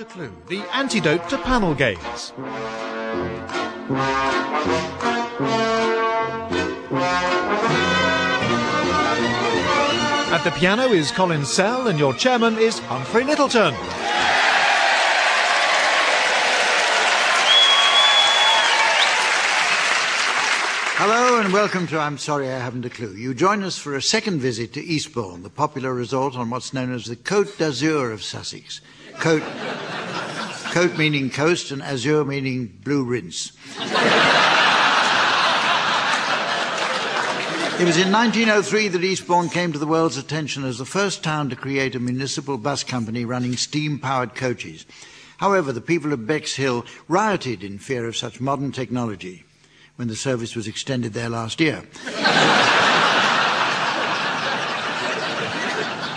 a clue, the antidote to panel games. At the piano is Colin Sell, and your chairman is Humphrey Lyttelton. Hello and welcome to I'm Sorry I Haven't a Clue. You join us for a second visit to Eastbourne, the popular resort on what's known as the Côte d'Azur of Sussex. Côte, Côte meaning coast and azure meaning blue rinse. It was in 1903 that Eastbourne came to the world's attention as the first town to create a municipal bus company running steam powered coaches. However, the people of Bexhill rioted in fear of such modern technology when the service was extended there last year.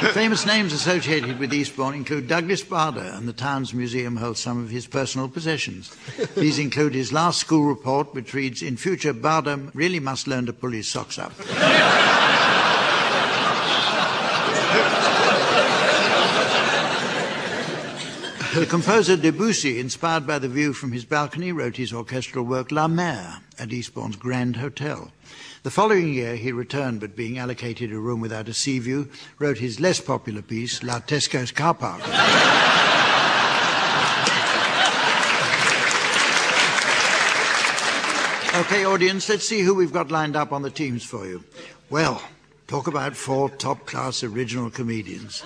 Famous names associated with Eastbourne include Douglas Bader, and the town's museum holds some of his personal possessions. These include his last school report, which reads, In future, Bader really must learn to pull his socks up. The composer Debussy, inspired by the view from his balcony, wrote his orchestral work La Mer at Eastbourne's Grand Hotel. The following year, he returned, but being allocated a room without a sea view, wrote his less popular piece, La Tesco's Car Park. okay, audience, let's see who we've got lined up on the teams for you. Well, talk about four top class original comedians.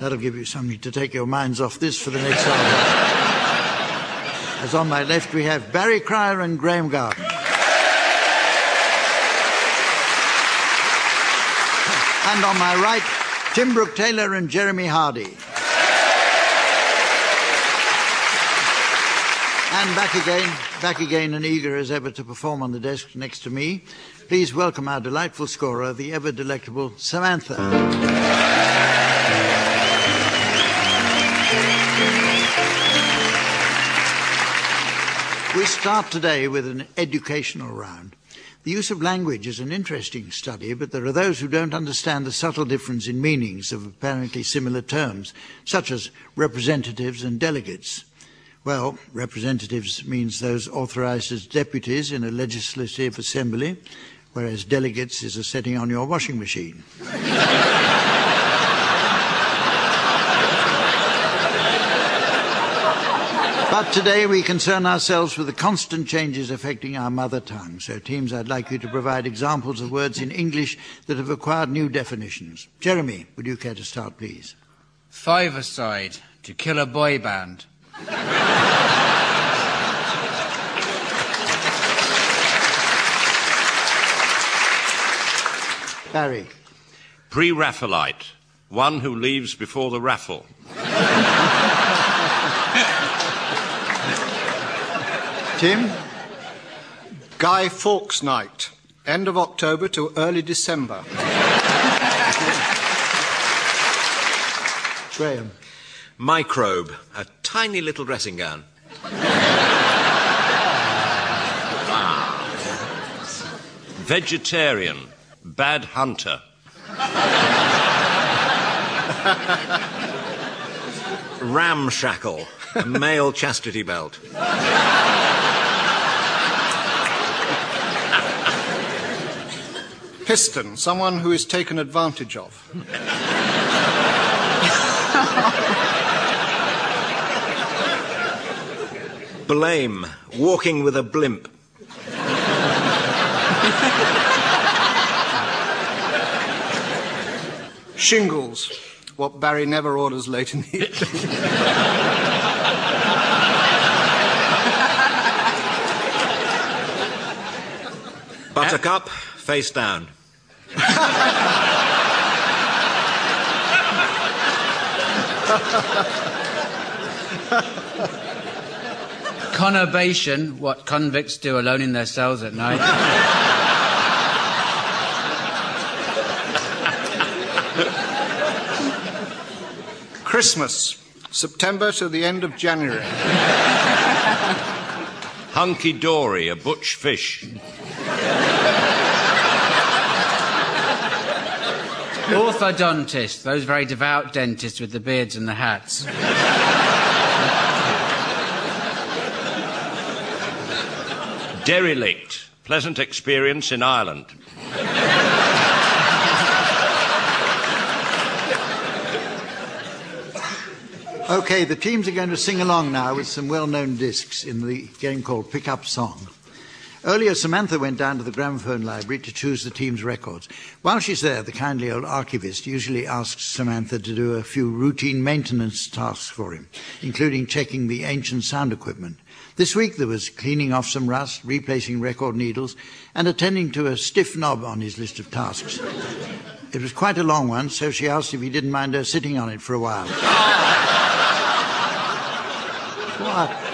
That'll give you something to take your minds off this for the next hour. As on my left, we have Barry Cryer and Graham Garden. And on my right, Tim Brooke Taylor and Jeremy Hardy. And back again, back again, and eager as ever to perform on the desk next to me. Please welcome our delightful scorer, the ever delectable Samantha. We start today with an educational round. The use of language is an interesting study, but there are those who don't understand the subtle difference in meanings of apparently similar terms, such as representatives and delegates. Well, representatives means those authorized as deputies in a legislative assembly, whereas delegates is a setting on your washing machine. But today we concern ourselves with the constant changes affecting our mother tongue. So, teams, I'd like you to provide examples of words in English that have acquired new definitions. Jeremy, would you care to start, please? Five-a-side, to kill a boy band. Barry. Pre Raphaelite, one who leaves before the raffle. Tim? Guy Fawkes Night, end of October to early December. Graham. Microbe, a tiny little dressing gown. Vegetarian, bad hunter. Ramshackle, male chastity belt. Piston, someone who is taken advantage of. Blame, walking with a blimp. Shingles, what Barry never orders late in the evening. Buttercup, face down. Conurbation, what convicts do alone in their cells at night. Christmas, September to the end of January. Hunky dory, a butch fish. Orthodontists, those very devout dentists with the beards and the hats. Derelict, pleasant experience in Ireland. okay, the teams are going to sing along now with some well known discs in the game called Pick Up Song. Earlier, Samantha went down to the gramophone library to choose the team's records. While she's there, the kindly old archivist usually asks Samantha to do a few routine maintenance tasks for him, including checking the ancient sound equipment. This week there was cleaning off some rust, replacing record needles, and attending to a stiff knob on his list of tasks. It was quite a long one, so she asked if he didn't mind her sitting on it for a while. what?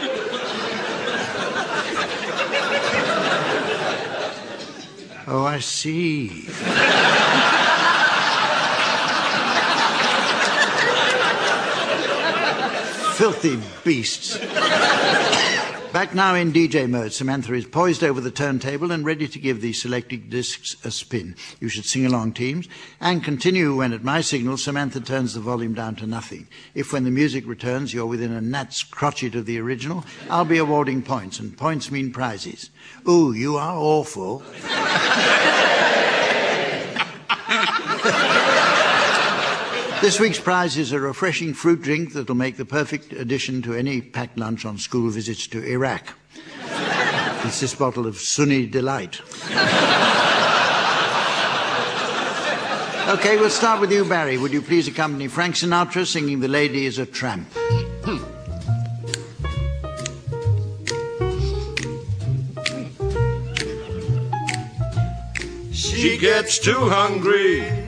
Oh, I see. Filthy beasts. Back now in DJ mode, Samantha is poised over the turntable and ready to give the selected discs a spin. You should sing along, teams, and continue when at my signal Samantha turns the volume down to nothing. If when the music returns you're within a gnat's crotchet of the original, I'll be awarding points, and points mean prizes. Ooh, you are awful. This week's prize is a refreshing fruit drink that'll make the perfect addition to any packed lunch on school visits to Iraq. It's this bottle of Sunni Delight. Okay, we'll start with you, Barry. Would you please accompany Frank Sinatra singing The Lady is a Tramp? She gets too hungry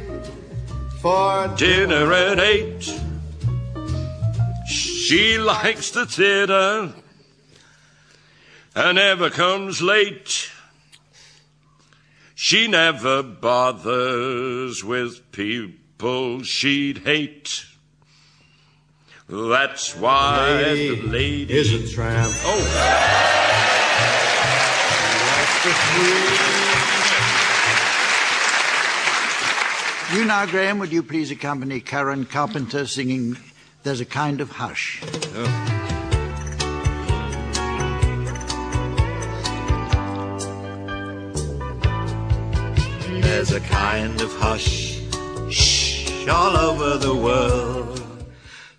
For dinner at eight. She likes the theatre and never comes late. She never bothers with people she'd hate. That's why the lady is a tramp. Oh, You now, Graham, would you please accompany Karen Carpenter singing There's a Kind of Hush? There's a kind of hush, shh, all over the world.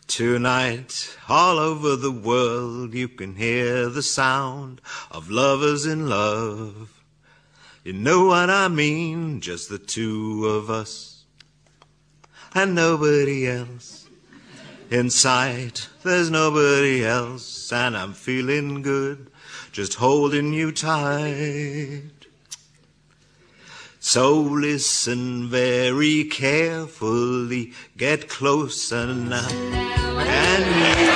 Tonight, all over the world, you can hear the sound of lovers in love. You know what I mean? Just the two of us and nobody else. In sight, there's nobody else, and I'm feeling good, just holding you tight. So listen very carefully, get closer now, and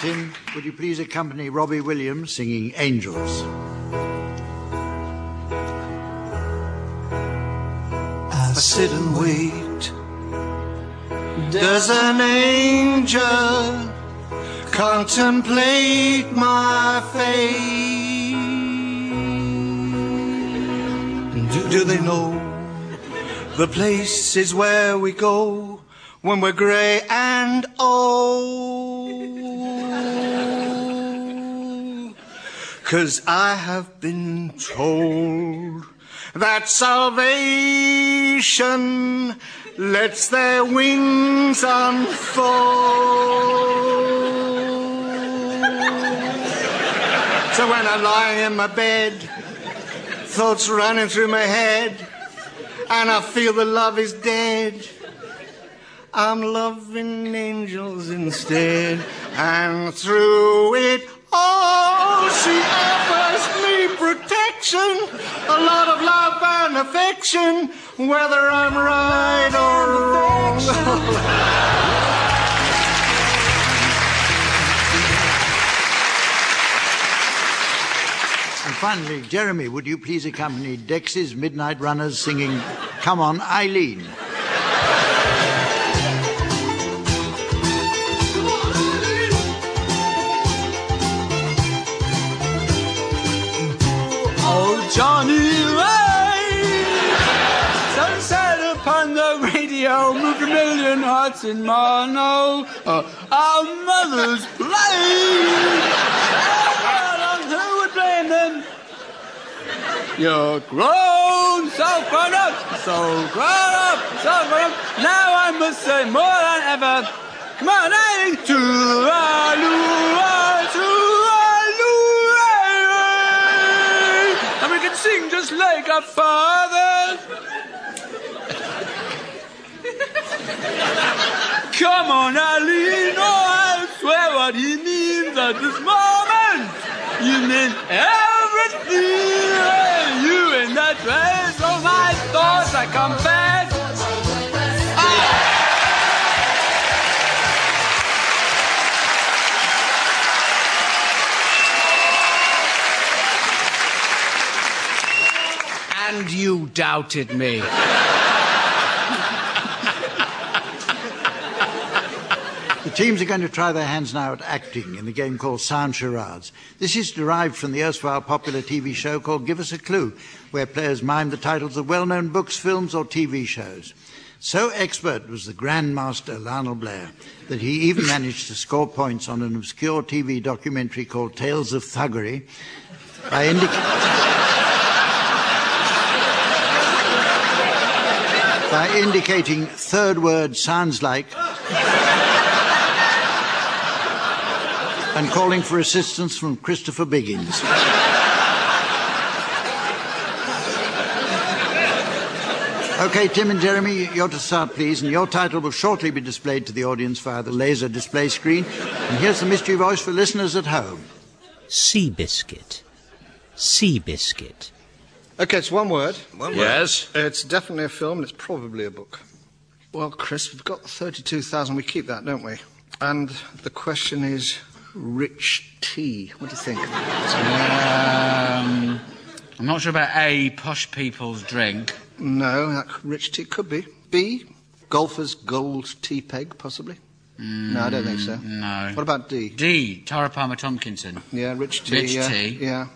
Tim. Would you please accompany Robbie Williams singing Angels? I sit and wait. Does an angel contemplate my fate? Do, do they know the places where we go when we're grey and old? Cause I have been told that salvation lets their wings unfold. So when I lie in my bed, thoughts running through my head, and I feel the love is dead. I'm loving angels instead, and through it all, she offers me protection, a lot of love and affection, whether I'm right or wrong. And finally, Jeremy, would you please accompany Dexys Midnight Runners singing Come On, Eileen? Johnny! Sunset upon the radio moved a million hearts in mono. Uh, our mothers played. Who would blame them? You're grown, so grown up, so grown up, so grown up. Now I must say more than ever. Come on, hey, to and just like a father. Come on, Ali, no, I swear what he means at this moment. You mean everything. You in that place, oh my thoughts, I confess. Doubted me. The teams are going to try their hands now at acting in the game called Sound Charades. This is derived from the erstwhile popular TV show called Give Us a Clue, where players mime the titles of well known books, films, or TV shows. So expert was the Grandmaster Lionel Blair that he even managed to score points on an obscure TV documentary called Tales of Thuggery by indicating. By indicating third word sounds like and calling for assistance from Christopher Biggins. Okay, Tim and Jeremy, you're to start, please, and your title will shortly be displayed to the audience via the laser display screen. And here's the mystery voice for listeners at home. Sea biscuit. Sea biscuit. Okay, it's one word. One word. Yes? It's definitely a film, and it's probably a book. Well, Chris, we've got 32,000. We keep that, don't we? And the question is rich tea. What do you think? Um, I'm not sure about A, posh people's drink. No, that rich tea could be. B, golfer's gold tea peg, possibly. no, I don't think so. No. What about D? D, Tara Palmer Tomkinson. Yeah, rich tea. Rich yeah. tea. Yeah.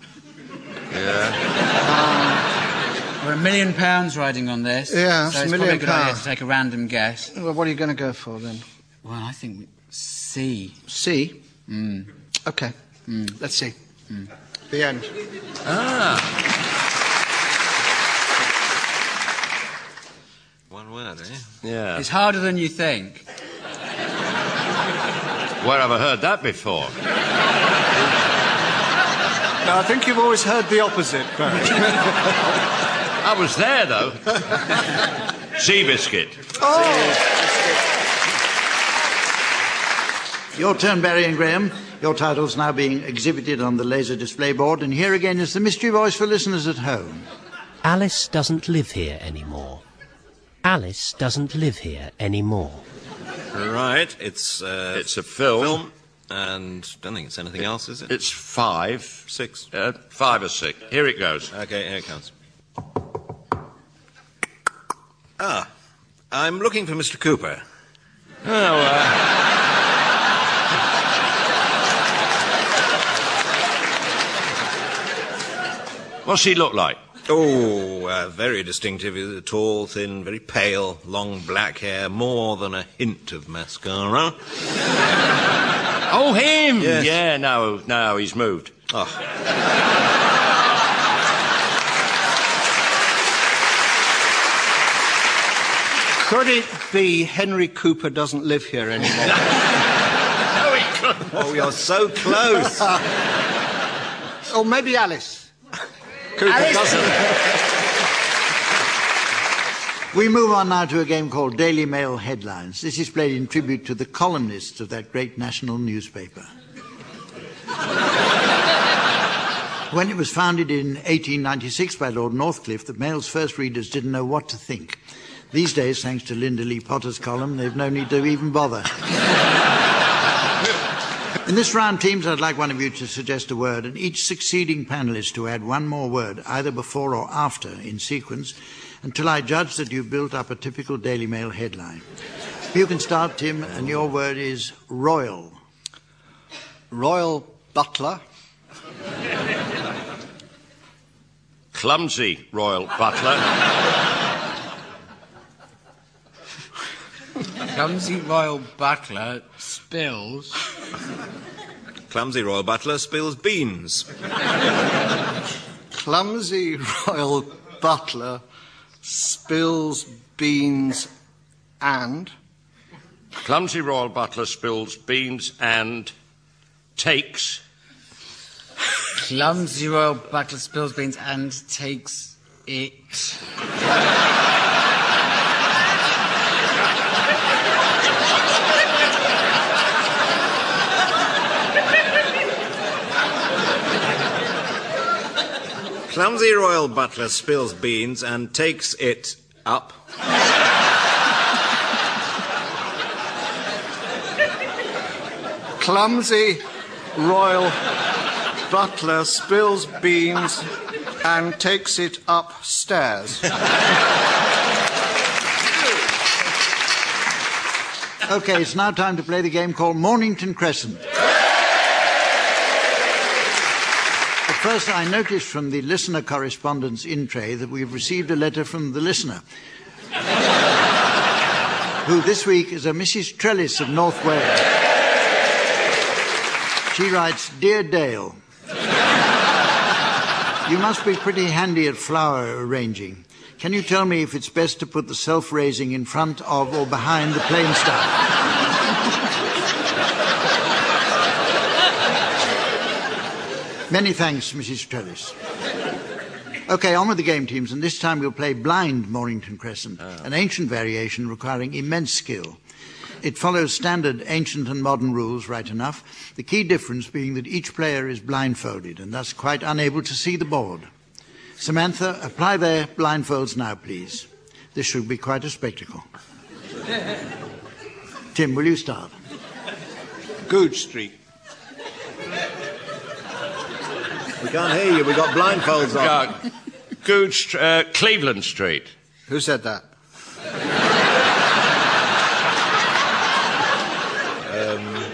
We're a million pounds riding on this. Yeah, so it's a it's million probably a good idea pounds. to take a random guess. Well, what are you going to go for then? Well, I think C. C. Mm. Okay. Let's see. The end. Ah. One word, eh? Yeah. It's harder than you think. Where have I heard that before? No, I think you've always heard the opposite, but. I was there, though. Seabiscuit. Your turn, Barry and Graham. Your title's now being exhibited on the laser display board, and here again is the mystery voice for listeners at home. Alice doesn't live here anymore. Alice doesn't live here anymore. Right, it's uh, It's a film. film, and don't think it's anything else, is it? It's five. six. Uh, five or six. Here it goes. Okay, here it comes. Ah, I'm looking for Mr. Cooper. Oh, uh, What's he look like? Oh, uh, very distinctive. Tall, thin, very pale, long black hair, more than a hint of mascara. Oh, him! Yes. Yeah, no, no, he's moved. Oh, Could it be Henry Cooper doesn't live here anymore? oh, you're so close. or maybe Alice. Cooper doesn't. We move on now to a game called Daily Mail Headlines. This is played in tribute to the columnists of that great national newspaper. when it was founded in 1896 by Lord Northcliffe, the Mail's first readers didn't know what to think. These days, thanks to Lynda Lee Potter's column, they've no need to even bother. In this round, teams, I'd like one of you to suggest a word, and each succeeding panelist to add one more word, either before or after, in sequence, until I judge that you've built up a typical Daily Mail headline. You can start, Tim, and your word is royal. Royal Butler. Clumsy royal butler. Clumsy royal butler spills. Clumsy royal butler spills beans. Clumsy royal butler spills beans and. Clumsy royal butler spills beans and takes. Clumsy royal butler spills beans and takes it. Clumsy royal butler spills beans and takes it up. Clumsy royal butler spills beans and takes it upstairs. Okay, it's now time to play the game called Mornington Crescent. But first, I noticed from the listener correspondence in tray that we've received a letter from the listener, who this week is a Mrs. Trellis of North Wales. She writes, Dear Dale, you must be pretty handy at flower arranging. Can you tell me if it's best to put the self raising in front of or behind the plain stuff? Many thanks, Mrs. Trellis. Okay, on with the game teams, and this time we'll play Blind Mornington Crescent, ah. an ancient variation requiring immense skill. It follows standard ancient and modern rules, right enough, the key difference being that each player is blindfolded and thus quite unable to see the board. Samantha, apply their blindfolds now, please. This should be quite a spectacle. Tim, will you start? Goodge Street. We can't hear you. We've got blindfolds on. Googe, uh, Cleveland Street. Who said that?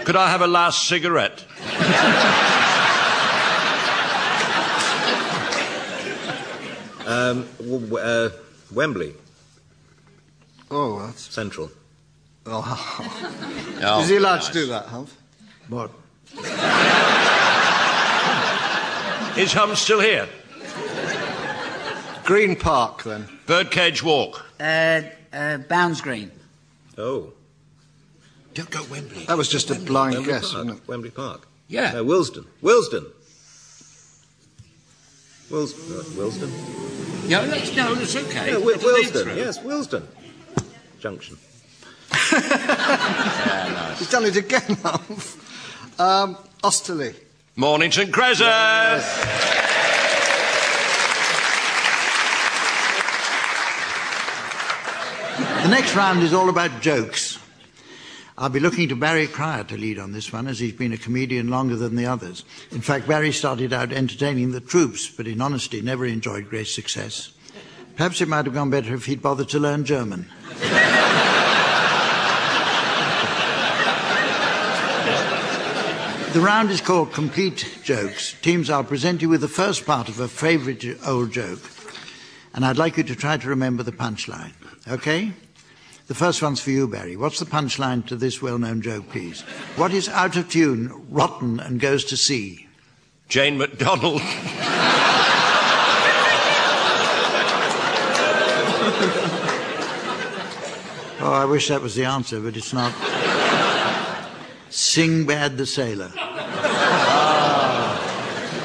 Could I have a last cigarette? Um, w- w- uh, Wembley, Oh, that's. Central. Oh. Oh, Is he allowed to do that, Humph? What? Is Hum still here? Green Park, then. Birdcage Walk. Uh, uh, Bounds Green. Oh, Don't go Wembley. That was just a blind Wembley guess, Park. wasn't it? Wembley Park. Yeah. No, Willesden. Willesden. Wils- uh, Willesden. No, that's, no, that's okay. No, Wi- It'll lead Willesden. through. Yes, Willesden. Junction. He's done it again, Humph. Um, Osterley. Mornington Crescent. The next round is all about jokes. I'll be looking to Barry Cryer to lead on this one, as he's been a comedian longer than the others. In fact, Barry started out entertaining the troops, but in honesty never enjoyed great success. Perhaps it might have gone better if he'd bothered to learn German. The round is called Complete Jokes. Teams, I'll present you with the first part of a favourite old joke, and I'd like you to try to remember the punchline. Okay? The first one's for you, Barry. What's the punchline to this well known joke, please? What is out of tune, rotten, and goes to sea? Jane McDonald. Oh, I wish that was the answer, but it's not. Singbad the Sailor. Ah.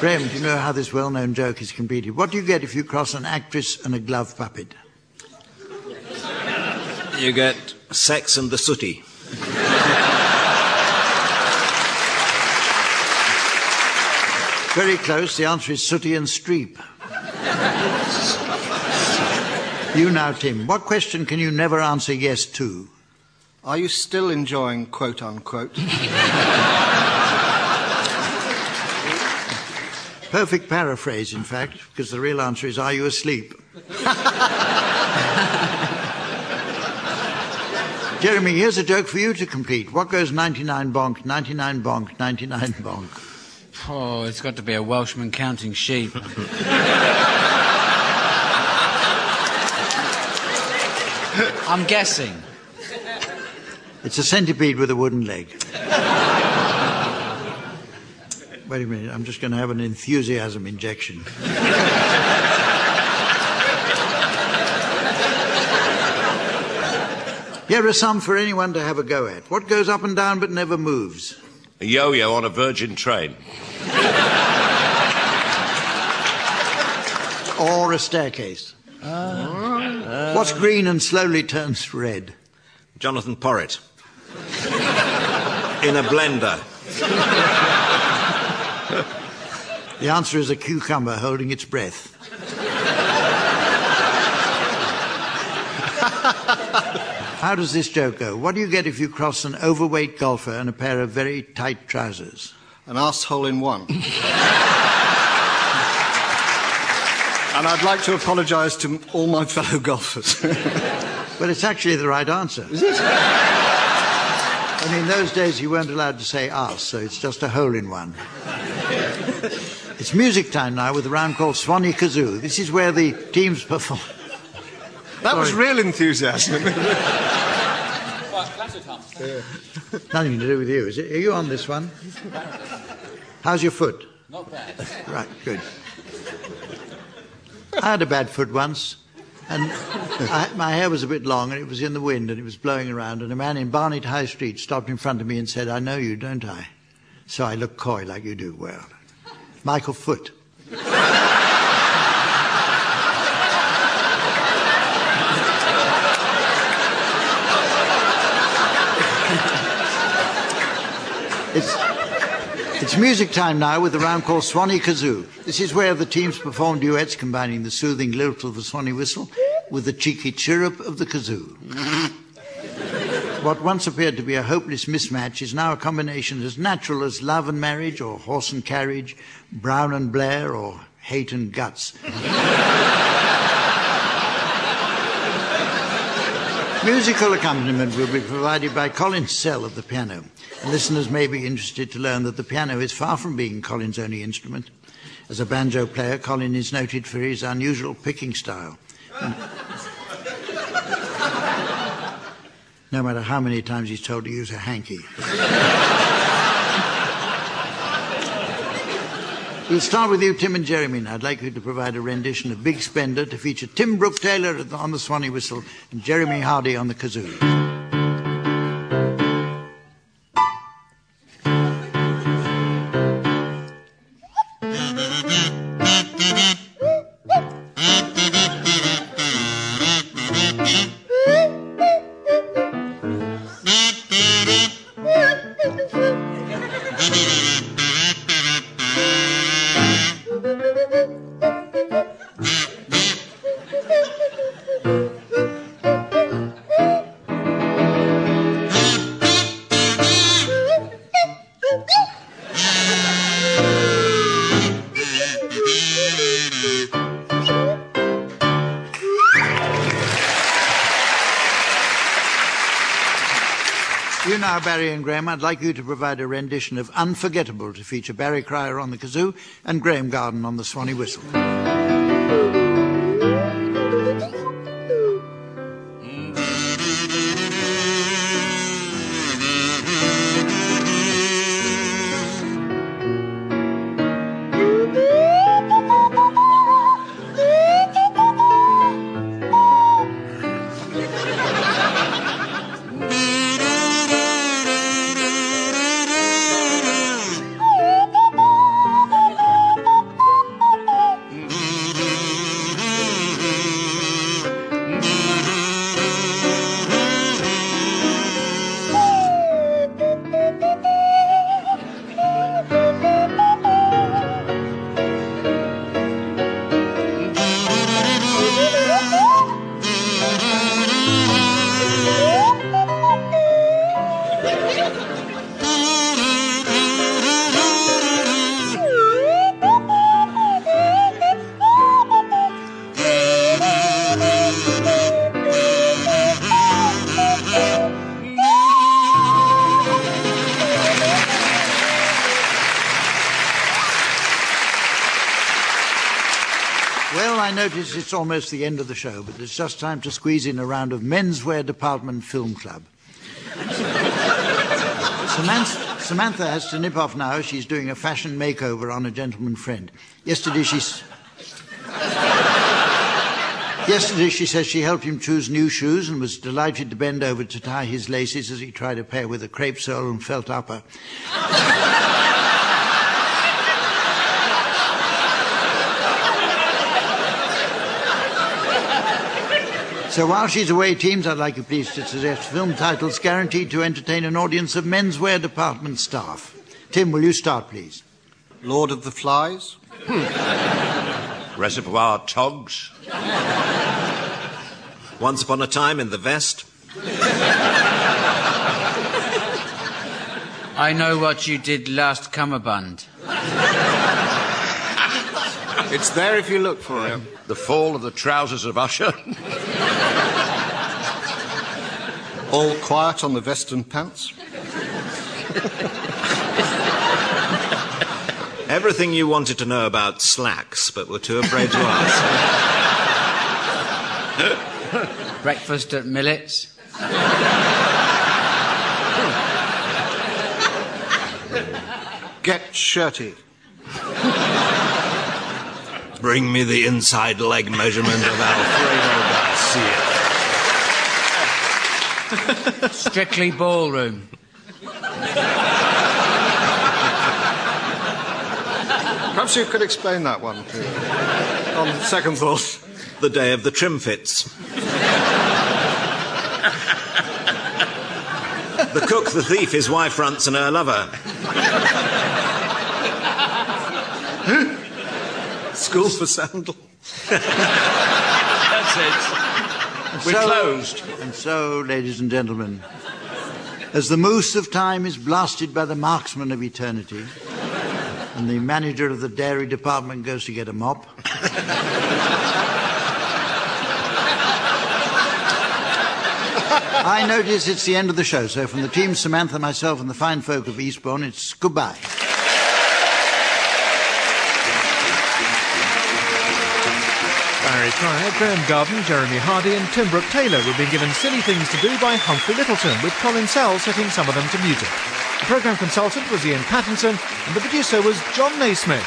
Graham, do you know how this well known joke is completed? What do you get if you cross an actress and a glove puppet? You get Sex and the Sooty. Very close. The answer is Sooty and Streep. you now, Tim. What question can you never answer yes to? Are you still enjoying quote unquote? Perfect paraphrase, in fact, because the real answer is Are you asleep? Jeremy, here's a joke for you to complete. What goes 99 bonk, 99 bonk, 99 bonk? Oh, it's got to be a Welshman counting sheep. I'm guessing. It's a centipede with a wooden leg. Wait a minute, I'm just going to have an enthusiasm injection. Here are some for anyone to have a go at. What goes up and down but never moves? A yo-yo on a Virgin train. Or a staircase? What's green and slowly turns red? Jonathan Porritt. In a blender. The answer is a cucumber holding its breath. How does this joke go? What do you get if you cross an overweight golfer and a pair of very tight trousers? An asshole in one. and I'd like to apologise to all my fellow golfers. Well, it's actually the right answer. Is it? I mean, in those days you weren't allowed to say us, so it's just a hole in one. It's music time now with a round called Swanee Kazoo. This is where the teams perform. that was real enthusiasm. Nothing to do with you, is it? Are you on this one? How's your foot? Not bad. Right, good. I had a bad foot once, and I, my hair was a bit long, and it was in the wind, and it was blowing around, and a man in Barnet High Street stopped in front of me and said, I know you, don't I? So I looked coy like you do. Well, Michael Foot. it's music time now with a round called Swanee Kazoo. This is where the teams perform duets combining the soothing lilt of the Swanee whistle with the cheeky chirrup of the kazoo. what once appeared to be a hopeless mismatch is now a combination as natural as love and marriage, or horse and carriage, Brown and Blair, or hate and guts. Musical accompaniment will be provided by Colin Sell of the piano. And listeners may be interested to learn that the piano is far from being Colin's only instrument. As a banjo player, Colin is noted for his unusual picking style. No matter how many times he's told to use a hanky. We'll start with you, Tim and Jeremy. Now, I'd like you to provide a rendition of Big Spender to feature Tim Brooke Taylor on the Swanee whistle and Jeremy Hardy on the kazoo. You now, Barry and Graham, I'd like you to provide a rendition of Unforgettable to feature Barry Cryer on the kazoo and Graham Garden on the Swanee whistle. Almost the end of the show, but it's just time to squeeze in a round of Menswear Department Film Club. Samantha, Samantha has to nip off now. She's doing a fashion makeover on a gentleman friend. Yesterday she's. Yesterday, she says she helped him choose new shoes and was delighted to bend over to tie his laces as he tried a pair with a crepe sole and felt upper. So while she's away, teams, I'd like you please to suggest film titles guaranteed to entertain an audience of menswear department staff. Tim, will you start, please? Lord of the Flies. Reservoir Togs. Once upon a time in the vest. I know what you did last cummerbund. It's there if you look for it. The fall of the trousers of Usher. All quiet on the vest and pants. Everything you wanted to know about slacks, but were too afraid to ask. Breakfast at Millet's. Get shirty. Bring me the inside leg measurement of Alfredo Garcia. Strictly ballroom. Perhaps you could explain that one to on second thought. The day of the trim fits. the cook, the thief, his wife fronts, and her lover. School for Sandal. That's it. We're So- closed. And so, ladies and gentlemen, as the moose of time is blasted by the marksman of eternity, and the manager of the dairy department goes to get a mop, I notice it's the end of the show, so from the team, Samantha, myself, and the fine folk of Eastbourne, it's goodbye. Cryer, Graham Garden, Jeremy Hardy, and Tim Brooke Taylor were being given silly things to do by Humphrey Lyttelton, with Colin Sell setting some of them to music. The programme consultant was Iain Pattinson, and the producer was Jon Naismith.